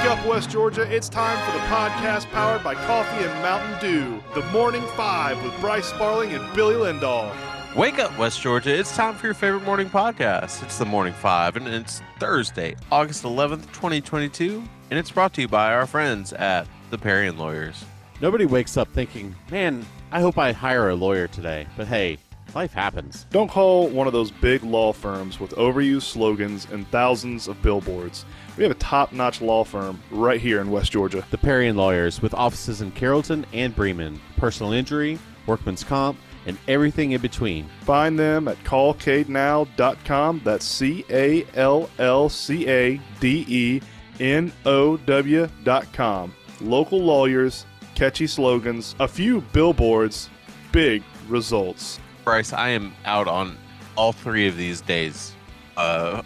Wake up, West Georgia. It's time for the podcast powered by Coffee and Mountain Dew. The Morning Five with Bryce Sparling and Billy Lindahl. Wake up, West Georgia. It's time for your favorite morning podcast. It's the Morning Five, and it's Thursday, August 11th, 2022. And it's brought to you by our friends at the Parian Lawyers. Nobody wakes up thinking, man, I hope I hire a lawyer today. But hey, life happens. Don't call one of those big law firms with overused slogans and thousands of billboards. We have a top notch law firm right here in West Georgia. The Parian Lawyers, with offices in Carrollton and Bremen, personal injury, workman's comp, and everything in between. Find them at callcadenow.com. That's C A L L C A D E N O W.com. Local lawyers, catchy slogans, a few billboards, big results. Bryce, I am out on all three of these days uh,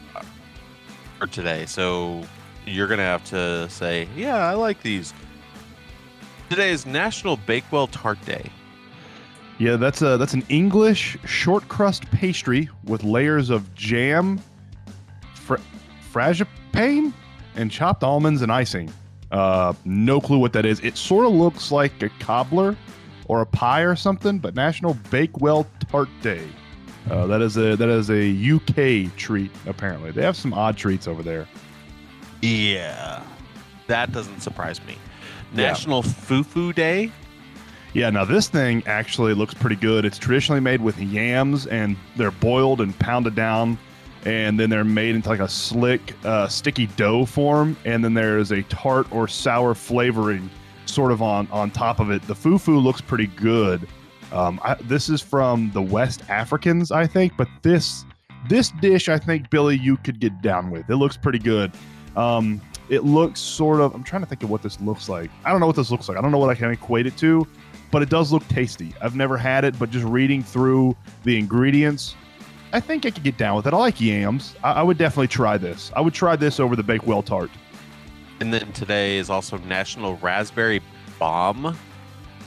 for today. So you're going to have to say, yeah, I like these. Today is National Bakewell Tart Day. Yeah, that's a that's an English short crust pastry with layers of jam, fr- frangipane, and chopped almonds and icing. Uh, no clue what that is. It sort of looks like a cobbler or a pie or something, but National Bakewell Tart Day. Uh, that is a that is a UK treat. Apparently, they have some odd treats over there. Yeah, that doesn't surprise me. Yeah. National Fufu Day. Yeah, now this thing actually looks pretty good. It's traditionally made with yams, and they're boiled and pounded down, and then they're made into like a slick, uh, sticky dough form, and then there's a tart or sour flavoring sort of on on top of it. The fufu looks pretty good. Um, I, this is from the West Africans, I think, but this this dish, I think Billy, you could get down with. It looks pretty good. Um, it looks sort of. I'm trying to think of what this looks like. I don't know what this looks like. I don't know what I can equate it to, but it does look tasty. I've never had it, but just reading through the ingredients, I think I could get down with it. I like yams. I, I would definitely try this. I would try this over the Bakewell tart. And then today is also National Raspberry Bomb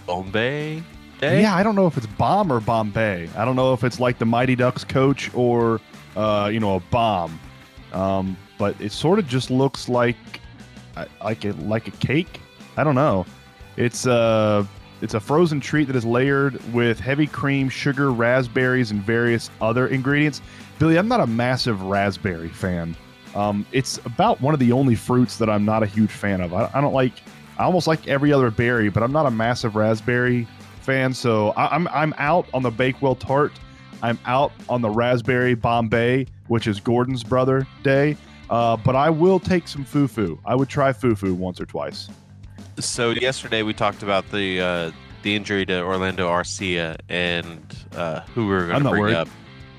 Bombay Yeah, I don't know if it's bomb or Bombay. I don't know if it's like the Mighty Ducks coach or uh, you know a bomb. Um, but it sort of just looks like uh, like a like a cake. I don't know. It's a it's a frozen treat that is layered with heavy cream, sugar, raspberries, and various other ingredients. Billy, I'm not a massive raspberry fan. Um, it's about one of the only fruits that I'm not a huge fan of. I, I don't like. I almost like every other berry, but I'm not a massive raspberry fan. So I, I'm I'm out on the Bakewell tart. I'm out on the raspberry Bombay, which is Gordon's brother day. Uh, but I will take some fufu. I would try fufu once or twice. So yesterday we talked about the uh, the injury to Orlando Arcia and uh, who we were going I'm to not bring worried. up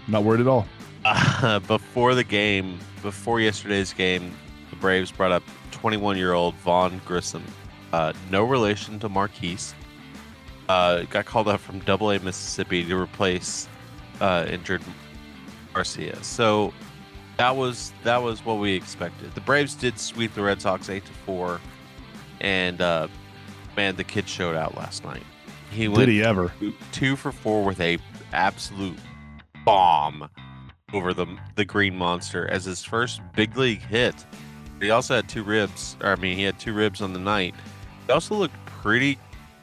Not worried at all. uh, before the game. Before yesterday's game, the Braves brought up 21 year old Vaughn Grissom, uh, no relation to Marquis. Uh, got called up from Double A Mississippi to replace uh, injured Garcia. So that was that was what we expected. The Braves did sweep the Red Sox eight to four, and uh, man, the kid showed out last night. He went Did he ever? two- two for four with a absolute bomb over the the Green Monster as his first big league hit. He also had two ribs. Or I mean, he had two ribs on the night. He also looked pretty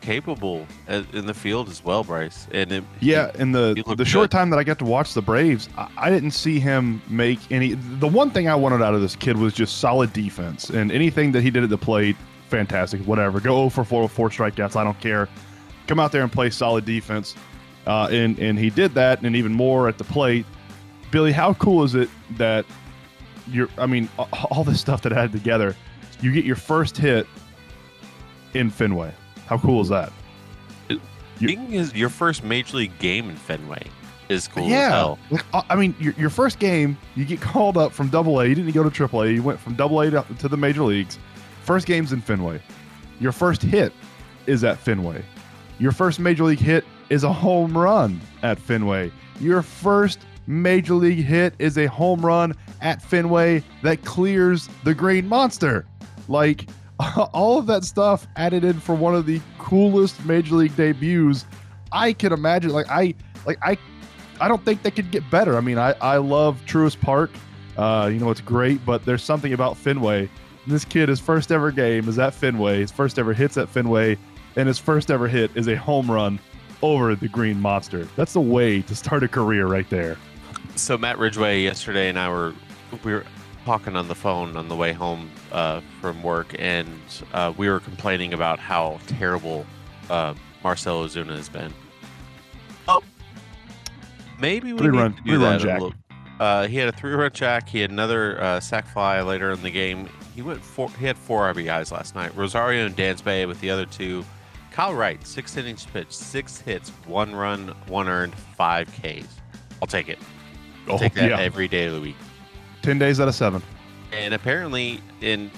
capable in the field as well, Bryce. And it, Yeah, in the he the short time that I got to watch the Braves, I, I didn't see him make any. The one thing I wanted out of this kid was just solid defense, and anything that he did at the plate, fantastic. Whatever, go 0 for four with four strikeouts. I don't care. Come out there and play solid defense, uh, and and he did that, and even more at the plate. Billy, how cool is it that you're? I mean, all this stuff that added together, you get your first hit in Fenway. How cool is that? Being his your first major league game in Fenway is cool as yeah. hell. I I mean, your, your first game, you get called up from Double A. You didn't go to Triple A. You went from Double A to, to the major leagues. First game's in Fenway. Your first hit is at Fenway. Your first major league hit is a home run at Fenway. Your first major league hit is a home run at Fenway that clears the Green Monster. Like all of that stuff added in for one of the coolest major league debuts I can imagine. Like I, like I, I don't think they could get better. I mean, I I love Truist Park. Uh, you know, it's great, but there's something about Fenway This kid, his first ever game is at Fenway. His first ever hits at Fenway, and his first ever hit is a home run over the Green Monster. That's the way to start a career right there. So Matt Ridgway yesterday and I were we were talking on the phone on the way home uh, from work, and uh, we were complaining about how terrible uh, Marcelo Ozuna has been. Oh, maybe we Three need run- to three do run that a jack. little. Uh, he had a three-run jack. He had another uh, sac fly later in the game. He went four. He had four RBIs last night. Rosario and Dansby with the other two. Kyle Wright, six innings pitched, six hits, one run, one earned, five Ks. I'll take it. I'll Oh, take that yeah. every day of the week. 10 days out of seven. And apparently, in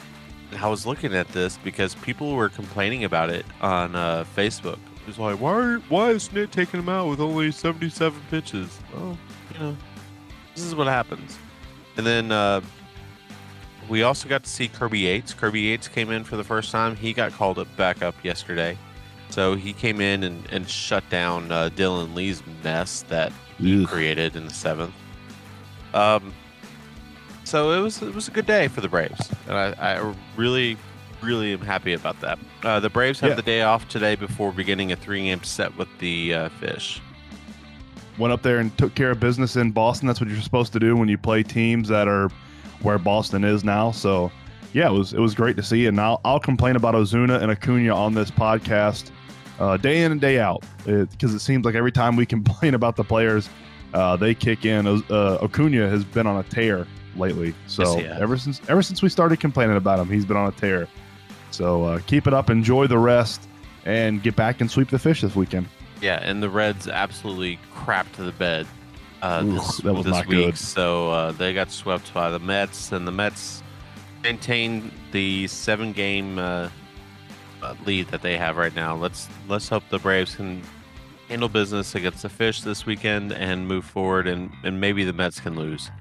I was looking at this because people were complaining about it on uh, Facebook. It was like, why why is Snit taking him out with only 77 pitches? Well, you know, this is what happens. And then uh, we also got to see Kirby Yates. Kirby Yates came in for the first time. He got called up back up yesterday. So he came in and, and shut down uh, Dylan Lee's mess that Ugh. created in the seventh. Um, so it was it was a good day for the Braves, and I, I really really am happy about that. Uh, the Braves have Yeah. the day off today before beginning a three game set with the uh, Fish. Went up there and took care of business in Boston. That's what you're supposed to do when you play teams that are where Boston is now. So, yeah, it was it was great to see. And I'll, I'll complain about Ozuna and Acuna on this podcast uh, day in and day out because it, seems like every time we complain about the players, uh, they kick in. Uh, Acuna has been on a tear lately. So Yes, ever since ever since we started complaining about him, he's been on a tear. So uh, keep it up, enjoy the rest, and get back and sweep the fish this weekend. Yeah, and the Reds absolutely crapped to the bed uh, Ooh, this, that was this not week. good. So uh, they got swept by the Mets, and the Mets maintain the seven game uh, uh, lead that they have right now. Let's let's hope the Braves can handle business against the Fish this weekend and move forward, and, and maybe the Mets can lose.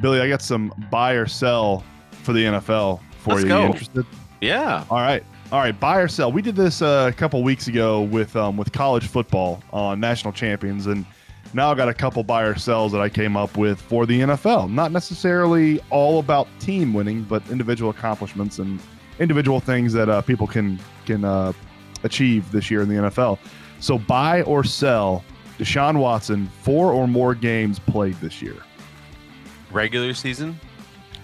Billy, I got some buy or sell for the NFL for Let's you. go. You interested? Yeah. All right. All right, buy or sell. We did this uh, a couple weeks ago with um, with college football on National Champions, and now I got a couple buy or sells that I came up with for the NFL. Not necessarily all about team winning, but individual accomplishments and individual things that uh, people can can uh, achieve this year in the NFL. So buy or sell Deshaun Watson four or more games played this year. Regular season.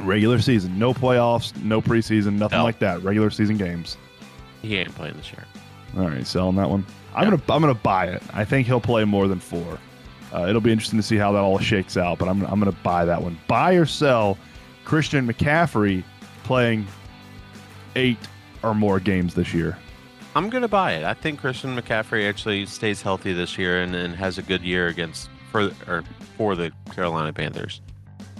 Regular season, no playoffs, no preseason, nothing No. like that. Regular season games. He ain't playing this year. All right, selling that one. I'm Yeah. gonna I'm gonna buy it. I think he'll play more than four. Uh, it'll be interesting to see how that all shakes out, but I'm I'm gonna buy that one. Buy or sell Christian McCaffrey playing eight or more games this year. I'm gonna buy it. I think Christian McCaffrey actually stays healthy this year and, and has a good year against for or for the Carolina Panthers.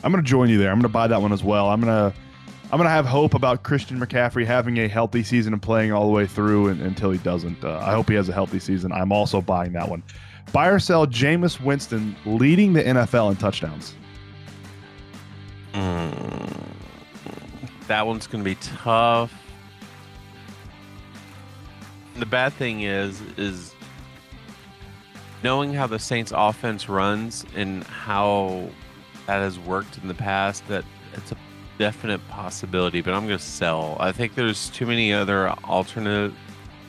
I'm gonna join you there. I'm gonna buy that one as well. I'm gonna I'm gonna have hope about Christian McCaffrey having a healthy season and playing all the way through and, until he doesn't. Uh, I hope he has a healthy season. I'm also buying that one. Buy or sell Jameis Winston leading the NFL in touchdowns. Mm, that one's gonna be tough. The bad thing is, is knowing how the Saints offense runs and how that has worked in the past. That it's a definite possibility, but I'm gonna sell. I think there's too many other alternate,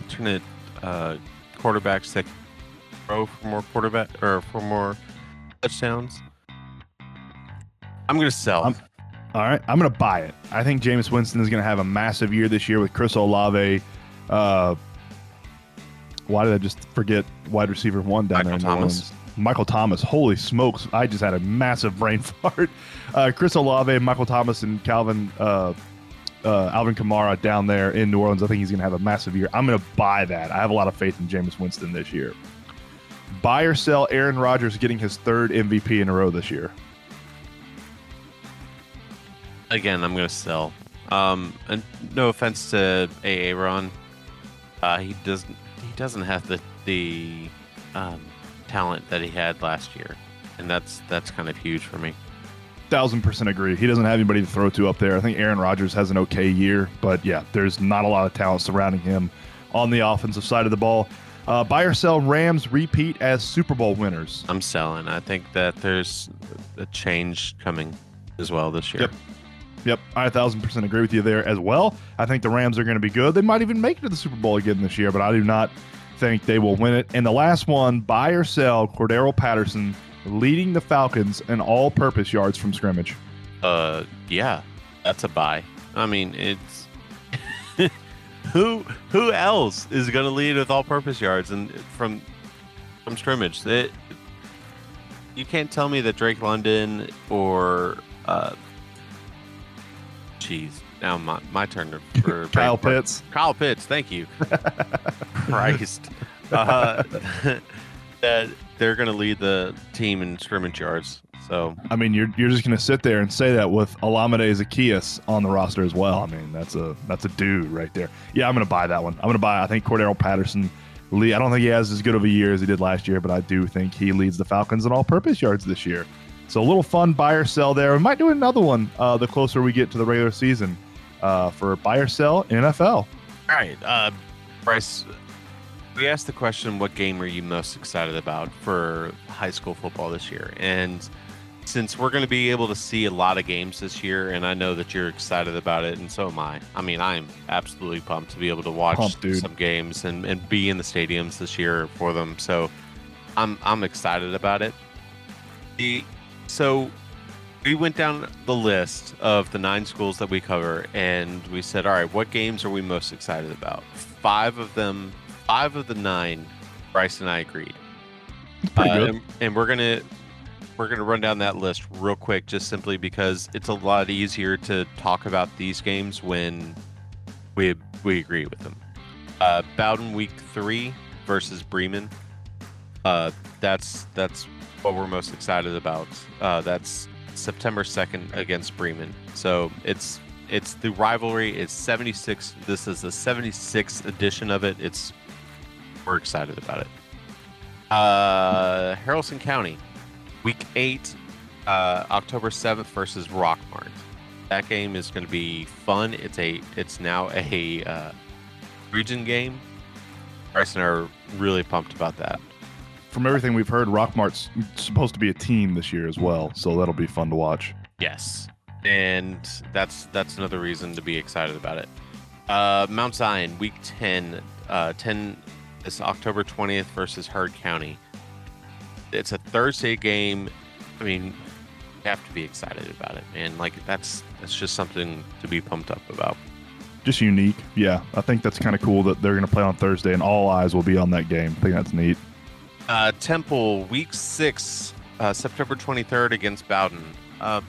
alternate uh, quarterbacks that throw for more quarterback or for more touchdowns. I'm gonna sell. I'm- All right, I'm going to buy it. I think Jameis Winston is going to have a massive year this year with Chris Olave. Uh, why did I just forget wide receiver one down Michael there in Thomas. Orleans? Michael Thomas. Holy smokes! I just had a massive brain fart. Uh, Chris Olave, Michael Thomas, and Calvin uh, uh, Alvin Kamara down there in New Orleans. I think he's going to have a massive year. I'm going to buy that. I have a lot of faith in Jameis Winston this year. Buy or sell Aaron Rodgers getting his third MVP in a row this year. Again, I'm gonna sell. Um, and no offense to AA Ron, uh, he doesn't he doesn't have the the um, talent that he had last year, and that's that's kind of huge for me. thousand percent agree. He doesn't have anybody to throw to up there. I think Aaron Rodgers has an okay year, but yeah, there's not a lot of talent surrounding him on the offensive side of the ball. Uh, buy or sell Rams repeat as Super Bowl winners. I'm selling. I think that there's a change coming as well this year. Yep. Yep, I a thousand percent agree with you there as well. I think the Rams are going to be good. They might even make it to the Super Bowl again this year, but I do not think they will win it. And the last one, buy or sell, Cordarrelle Patterson leading the Falcons in all-purpose yards from scrimmage. Uh, yeah, that's a buy. I mean, it's who who else is going to lead with all-purpose yards and from from scrimmage? It, you can't tell me that Drake London or uh, geez, now my, my turn to for Kyle Pitts. Kyle Pitts, thank you. Christ. Uh, that they're going to lead the team in scrimmage yards. So I mean, you're you're just going to sit there and say that with Olamide Zaccheaus on the roster as well. I mean, that's a that's a dude right there. Yeah, I'm going to buy that one. I'm going to buy. I think Cordarrelle Patterson. Lee, I don't think he has as good of a year as he did last year, but I do think he leads the Falcons in all-purpose yards this year. So a little fun buy or sell there. We might do another one uh, the closer we get to the regular season uh, for buy or sell NFL. All right, uh, Bryce. We asked the question, "What game are you most excited about for high school football this year?" And since we're going to be able to see a lot of games this year, and I know that you're excited about it, and so am I. I mean, I'm absolutely pumped to be able to watch Pumped, some games and, and be in the stadiums this year for them. So I'm I'm excited about it. The so we went down the list of the nine schools that we cover and we said all right what games are we most excited about? Five of them five of the nine bryce and i agreed. Uh, and, and we're gonna we're gonna run down that list real quick just simply because it's a lot easier to talk about these games when we we agree with them. Uh bowden week three versus bremen. Uh that's that's what we're most excited about. Uh that's september 2nd against bremen. So it's it's the rivalry it's 76 this is the 76th edition of it. It's we're excited about it. Uh haralson county week eight uh october 7th versus rockmart. That game is going to be fun. It's a it's now a uh, region game. I are really pumped about that From everything we've heard, Rockmart's supposed to be a team this year as well, so that'll be fun to watch. Yes, and that's that's another reason to be excited about it. Uh, Mount Zion, Week Ten, uh, ten is October twentieth versus Heard County. It's a Thursday game. I mean, you have to be excited about it, man. Like that's that's just something to be pumped up about. Just unique. Yeah, I think that's kind of cool that they're going to play on Thursday and all eyes will be on that game. I think that's neat. Uh, Temple, Week Six, uh, September twenty third against Bowden. Uh,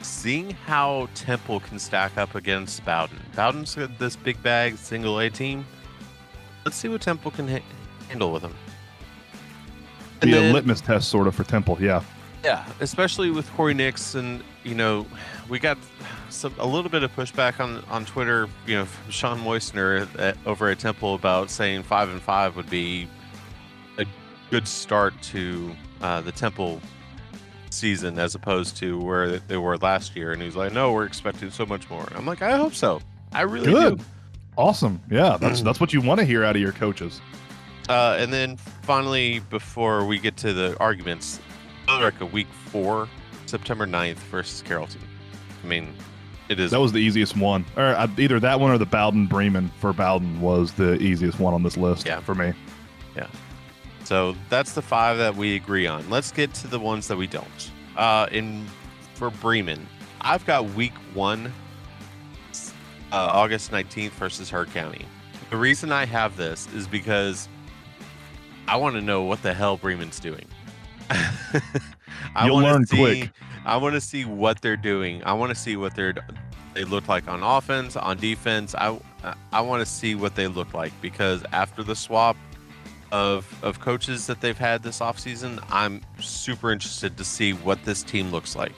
seeing how Temple can stack up against Bowden. Bowden's this big bag single A team. Let's see what Temple can ha- handle with them. And Be a litmus test sort of for Temple. Yeah. yeah, especially with Corey Nix, and you know, we got some a little bit of pushback on on Twitter, you know, from Sean Moistner at, over at Temple about saying five and five would be good start to uh, the Temple season as opposed to where they were last year. And he's like, "No, we're expecting so much more." I'm like, "I hope so. I really Good. do." Awesome. Yeah, that's that's what you want to hear out of your coaches. Uh, and then finally, before we get to the arguments, Villa Rica week four, September 9th versus Carrollton. I mean, it is. That was the easiest one. Or uh, either that one or the Bowden Bremen for Bowden was the easiest one on this list Yeah. for me. So that's the five that we agree on. Let's get to the ones that we don't. Uh, in for Bremen, I've got week one, uh, August 19th versus Heard County. The reason I have this is because I want to know what the hell Bremen's doing. I You'll learn see- quick. I want to see what they're doing. I want to see what they're they look like on offense, on defense. I I want to see what they look like because after the swap of of coaches that they've had this offseason, I'm super interested to see what this team looks like.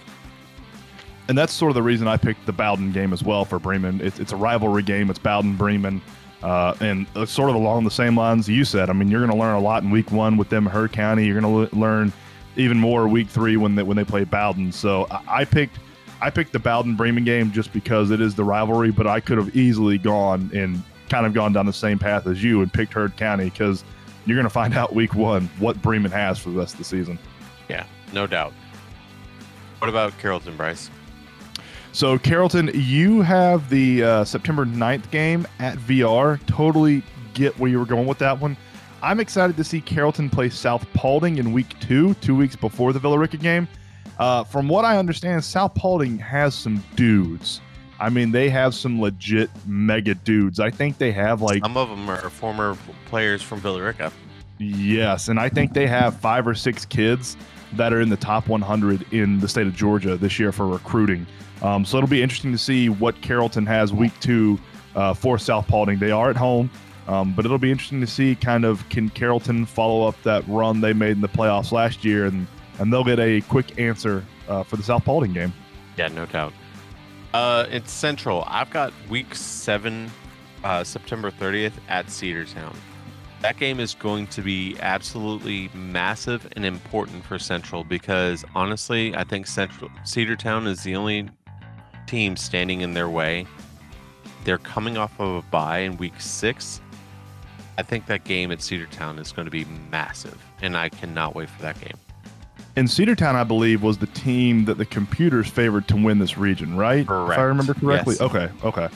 And that's sort of the reason I picked the Bowden game as well for Bremen. It's, it's a rivalry game. It's Bowden Bremen. Uh, and sort of along the same lines you said. I mean, you're going to learn a lot in week one with them, Heard County. You're going to learn even more week three when they, when they play Bowden. So I, I picked I picked the Bowden Bremen game just because it is the rivalry, but I could have easily gone and kind of gone down the same path as you and picked Heard County because you're going to find out week one what Bremen has for the rest of the season. Yeah, no doubt. What about Carrollton Bryce? So, Carrollton, you have the uh, September 9th game at VR. Totally get where you were going with that one. I'm excited to see Carrollton play South Paulding in week two, two weeks before the Villa Rica game. Uh, from what I understand, South Paulding has some dudes. I mean, they have some legit mega dudes. I think they have like Some of them are former players from Villa Rica. Yes, and I think they have five or six kids that are in the top 100 in the state of Georgia this year for recruiting. Um, so it'll be interesting to see what Carrollton has week two uh, for South Paulding. They are at home, um, but it'll be interesting to see kind of can Carrollton follow up that run they made in the playoffs last year, and and they'll get a quick answer uh, for the South Paulding game. Yeah, no doubt. Uh, it's Central. I've got week seven, uh, September 30th at Cedartown. That game is going to be absolutely massive and important for Central because honestly, I think Central Cedartown is the only team standing in their way. They're coming off of a bye in week six. I think that game at Cedartown is going to be massive, and I cannot wait for that game. And Cedartown, I believe, was the team that the computers favored to win this region, right? If I remember correctly. Yes. Okay, okay.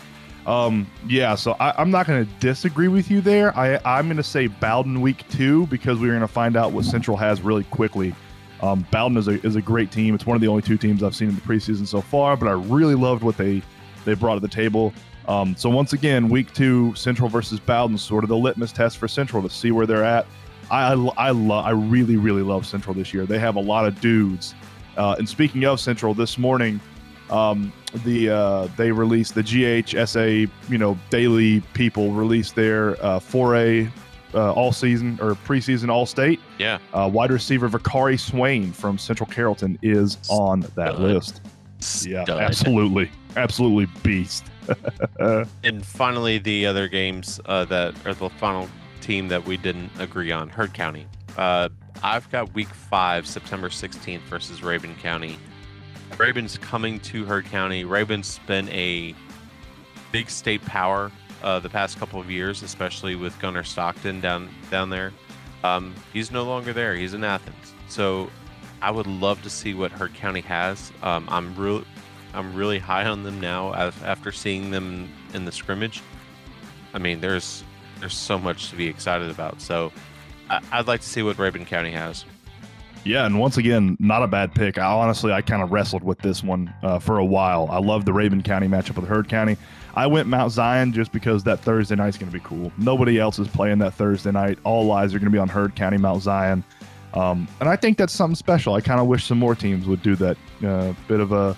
Um, yeah, so I, I'm not going to disagree with you there. I, I'm going to say Bowden week two because we're going to find out what Central has really quickly. Um, Bowden is a, is a great team. It's one of the only two teams I've seen in the preseason so far, but I really loved what they they brought to the table. Um, so once again, week two, Central versus Bowden, sort of the litmus test for Central to see where they're at. I I, I love I really really love Central this year. They have a lot of dudes. Uh, and speaking of Central, this morning, um, the uh, they released the GHSA you know daily people released their uh, 4A uh, all season or preseason all state. Yeah. Uh, wide receiver Vakari Swain from Central Carrollton is on that Stud. list. Yeah, absolutely, absolutely beast. And finally, the other games uh, that are the final team that we didn't agree on, Heard County. Uh, I've got week five, September 16th versus Rabun County. Rabun's coming to Heard County. Rabun's been a big state power uh, the past couple of years, especially with Gunnar Stockton down down there. Um, he's no longer there. He's in Athens. So I would love to see what Heard County has. Um, I'm real. I'm really high on them now after seeing them in the scrimmage. I mean, there's there's so much to be excited about. So I- I'd like to see what Rabun County has. Yeah, and once again, not a bad pick. I honestly, I kind of wrestled with this one uh, for a while. I love the Rabun County matchup with Heard County. I went Mount Zion just because that Thursday night's going to be cool. Nobody else is playing that Thursday night. All eyes are going to be on Heard County, Mount Zion, um, and I think that's something special. I kind of wish some more teams would do that. Uh, bit of a,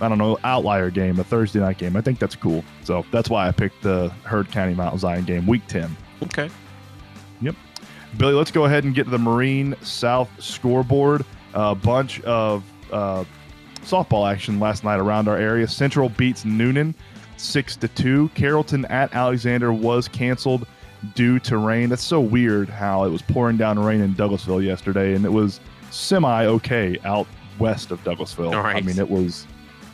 I don't know, outlier game, a Thursday night game. I think that's cool. So that's why I picked the Heard County Mount Zion game, Week Ten. Okay. Yep. Billy, let's go ahead and get to the Marine South scoreboard. A bunch of uh, softball action last night around our area. Central beats Newnan six to two. Carrollton at Alexander was canceled due to rain. That's so weird how it was pouring down rain in Douglasville yesterday, and it was semi okay out west of Douglasville. I mean, it was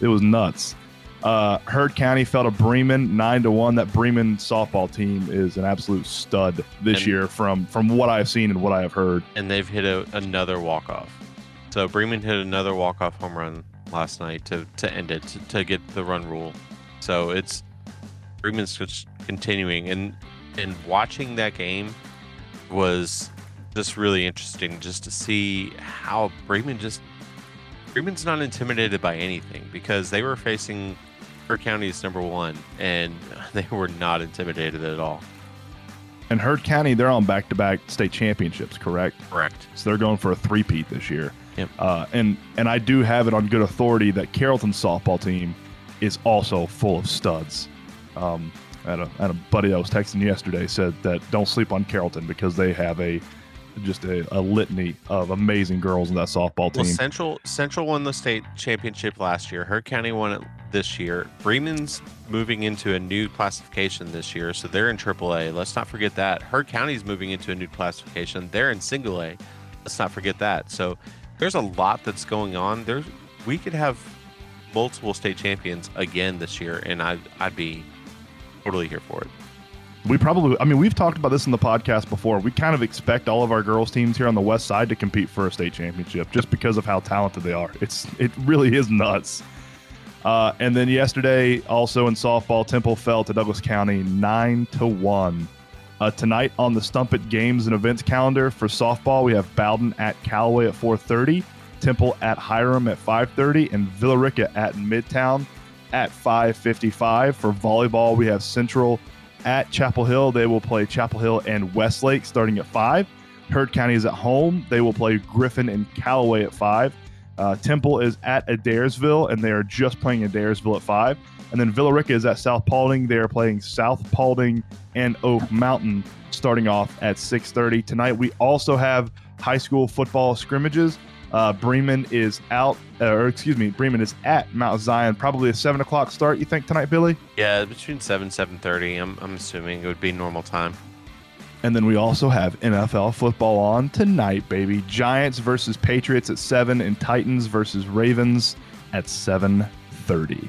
it was nuts. Uh, Heard County fell to Bremen nine to one. That Bremen softball team is an absolute stud this And- year, from from what I've seen and what I have heard. And they've hit a, another walk off. So Bremen hit another walk off home run last night to, to end it to, to get the run rule. So it's Bremen's just continuing and and watching that game was just really interesting just to see how Bremen just Bremen's not intimidated by anything because they were facing Heard County's number one and they were not intimidated at all. And Heard County, they're on back to back state championships, correct? Correct. So they're going for a three-peat this year. Yep. Uh, and and I do have it on good authority that Carrollton's softball team is also full of studs. Um, I had a, had a buddy I was texting yesterday said that don't sleep on Carrollton because they have a just a, a litany of amazing girls in that softball Well, team. Central Central won the state championship last year. Heard County won it this year. Bremen's moving into a new classification this year, so they're in AAA. Let's not forget that. Heard County's moving into a new classification. They're in Single A. Let's not forget that. So there's a lot that's going on. There's we could have multiple state champions again this year, and I'd I'd be totally here for it. We probably, I mean, we've talked about this in the podcast before. We kind of expect all of our girls teams here on the west side to compete for a state championship just because of how talented they are. It's it really is nuts. Uh, and then yesterday, also in softball, Temple fell to Douglas County nine to one. Uh, tonight on the Stump It Games and Events calendar for softball, we have Bowden at Callaway at 4:30, Temple at Hiram at 5:30, and Villa Rica at Midtown at 5:55. For volleyball, we have Central at Chapel Hill. They will play Chapel Hill and Westlake starting at five. Heard County is at home. They will play Griffin and Callaway at five. Uh, Temple is at Adairsville, and they are just playing Adairsville at five. And then Villa Rica is at South Paulding. They are playing South Paulding and Oak Mountain starting off at 6:30 tonight. We also have high school football scrimmages. Uh, Bremen is out, uh, or excuse me, Bremen is at Mount Zion. Probably a seven o'clock start. You think tonight, Billy? Yeah, between seven seven thirty. I'm I'm assuming it would be normal time. And then we also have NFL football on tonight, baby. Giants versus Patriots at seven, and Titans versus Ravens at seven thirty.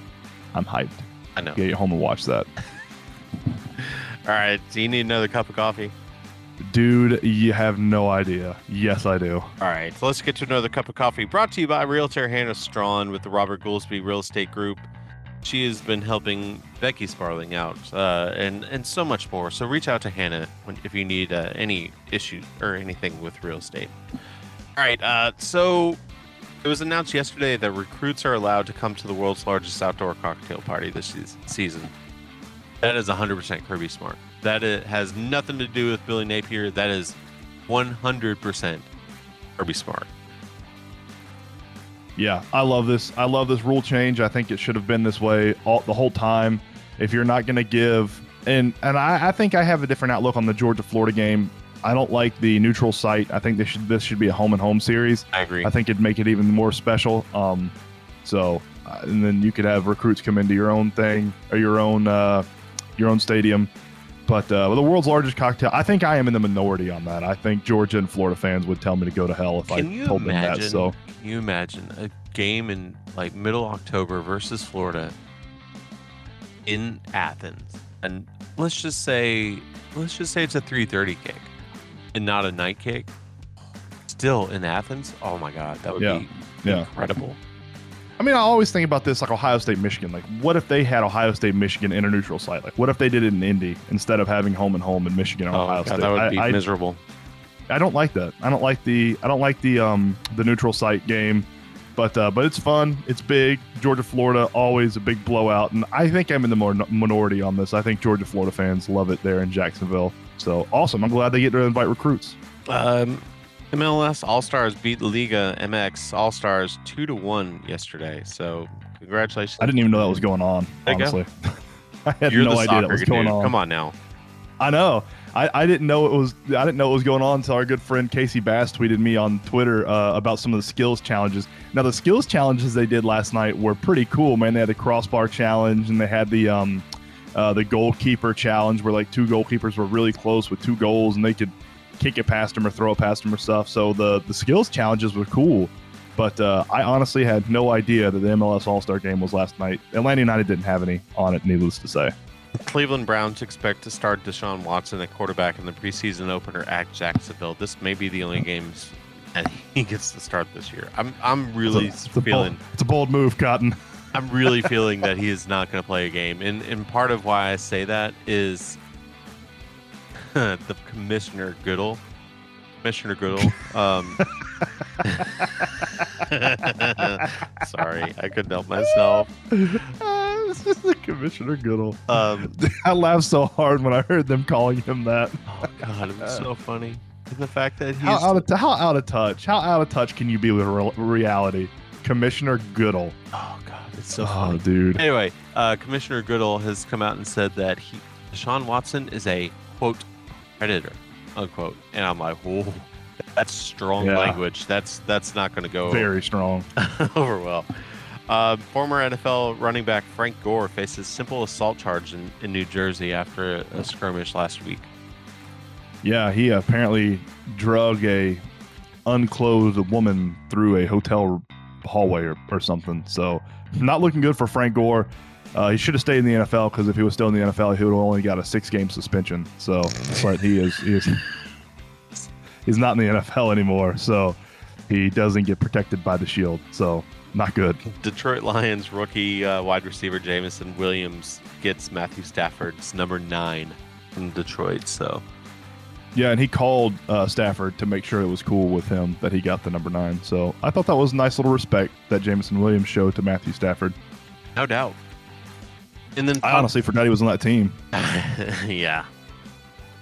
I'm hyped. I know. Get home and watch that. All right. Do you need another cup of coffee? Dude, you have no idea. Yes, I do. All right, so let's get to another cup of coffee. Brought to you by Realtor Hannah Strawn with the Robert Goolsby Real Estate Group. She has been helping Becky Sparling out, uh, and and so much more. So reach out to Hannah when, if you need uh, any issues or anything with real estate. All right, uh, so it was announced yesterday that recruits are allowed to come to the world's largest outdoor cocktail party this season. That is 100% Kirby Smart. That has nothing to do with Billy Napier. That is 100% Kirby Smart. Yeah, I love this. I love this rule change. I think it should have been this way all the whole time. If you're not going to give, and and I, I think I have a different outlook on the Georgia Florida game. I don't like the neutral site. I think this should this should be a home and home series. I agree. I think it'd make it even more special. Um, so uh, and then you could have recruits come into your own thing or your own uh, your own stadium. But uh, the world's largest cocktail, I think I am in the minority on that. I think Georgia and Florida fans would tell me to go to hell if Can I told them that. So Can you imagine a game in like middle October versus Florida in Athens, and let's just say let's just say it's a 3:30 kick and not a night kick. Still in Athens? Oh my God, that would Yeah. be yeah. incredible. I mean, I always think about this like Ohio State, Michigan. Like, what if they had Ohio State, Michigan in a neutral site? Like, what if they did it in Indy instead of having home and home in Michigan and Oh Ohio God, State? that would be I, I, miserable. I don't like that. I don't like the I don't like the um the neutral site game, but uh, but it's fun. It's big. Georgia Florida always a big blowout, and I think I'm in the more minority on this. I think Georgia Florida fans love it there in Jacksonville. So awesome! I'm glad they get to invite recruits. Um, MLS All Stars beat Liga MX All Stars two to one yesterday. So congratulations. I didn't even know that was going on. You go. honestly, I had You're no idea that was going on. Come on now. I know. I, I didn't know it was I didn't know it was going on until our good friend Casey Bass tweeted me on Twitter uh, about some of the skills challenges. Now the skills challenges they did last night were pretty cool, man. They had the crossbar challenge and they had the um uh, the goalkeeper challenge where like two goalkeepers were really close with two goals and they could kick it past him or throw it past him or stuff. So the the skills challenges were cool. But uh, I honestly had no idea that the MLS All Star game was last night. Atlanta United didn't have any on it, needless to say. Cleveland Browns expect to start Deshaun Watson at quarterback in the preseason opener at Jacksonville. This may be the only games that he gets to start this year. I'm I'm really It's a, it's a feeling bold, it's a bold move, Cotton. I'm really feeling that he is not going to play a game, and and part of why I say that is the commissioner Goodall, Commissioner Goodall. Um, sorry, I couldn't help myself. this is the Commissioner Goodall. Um, I laughed so hard when I heard them calling him that. oh God, it was so funny. And the fact that he's How out of t- how out of touch? How out of touch can you be with real- reality? Commissioner Goodall. oh God, it's so Oh, funny. dude. Anyway, uh, Commissioner Goodall has come out and said that he, Deshaun Watson is a quote predator, unquote. And I'm like, whoa, that's strong Yeah. language. That's that's not going to go Very strong. over well. Uh, former NFL running back Frank Gore faces simple assault charge in, in New Jersey after a, a skirmish last week. Yeah, he apparently drug a unclothed woman through a hotel hallway or, or something. So not looking good for Frank Gore. Uh, he should have stayed in the NFL because if he was still in the NFL, he would have only got a six game suspension. So, but he is he is he's not in the NFL anymore. So he doesn't get protected by the shield. So not good. Detroit Lions rookie uh, wide receiver Jameson Williams gets Matthew Stafford's number nine from Detroit. So Yeah, and he called uh, Stafford to make sure it was cool with him that he got the number nine. So I thought that was a nice little respect that Jameson Williams showed to Matthew Stafford. no doubt. And then I honestly forgot he was on that team. yeah.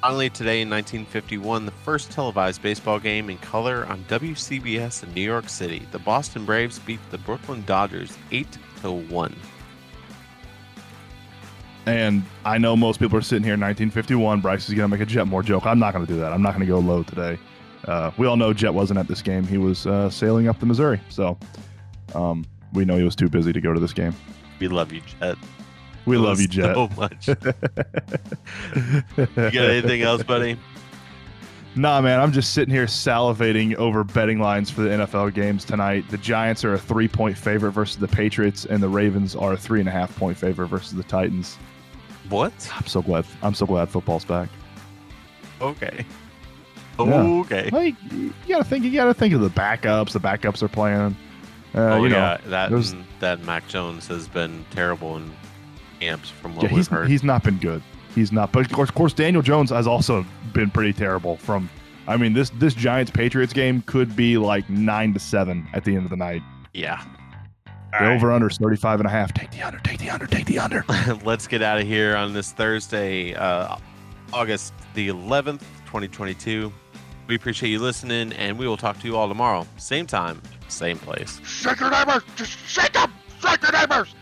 Finally, today in 1951, the first televised baseball game in color on WCBS in New York City. The Boston Braves beat the Brooklyn Dodgers 8 to 1. And I know most people are sitting here in 1951. Bryce is going to make a Jetmore joke. I'm not going to do that. I'm not going to go low today. Uh, we all know Jet wasn't at this game. He was uh, sailing up the Missouri. So um, we know he was too busy to go to this game. We love you, Jet. We love you, Jet. So much. you got anything else, buddy? Nah, man, I'm just sitting here salivating over betting lines for the NFL games tonight. The Giants are a three point favorite versus the Patriots, and the Ravens are a three and a half point favorite versus the Titans. What? I'm so glad. I'm so glad football's back. Okay. Yeah. Okay. Like you gotta think. You gotta think of the backups. The backups are playing. Uh, oh you know, yeah, that and- that Mac Jones has been terrible in camps from what yeah, we've he's heard. he's not been good. He's not. But of course, of course, Daniel Jones has also been pretty terrible. From, I mean, this this Giants Patriots game could be like nine to seven at the end of the night. yeah. The over under is 35 and a half. Take the under. Take the under. Take the under. Let's get out of here on this Thursday, uh, August the 11th, 2022. We appreciate you listening, and we will talk to you all tomorrow. Same time, same place. Shake your neighbors! Just shake them! Shake your neighbors!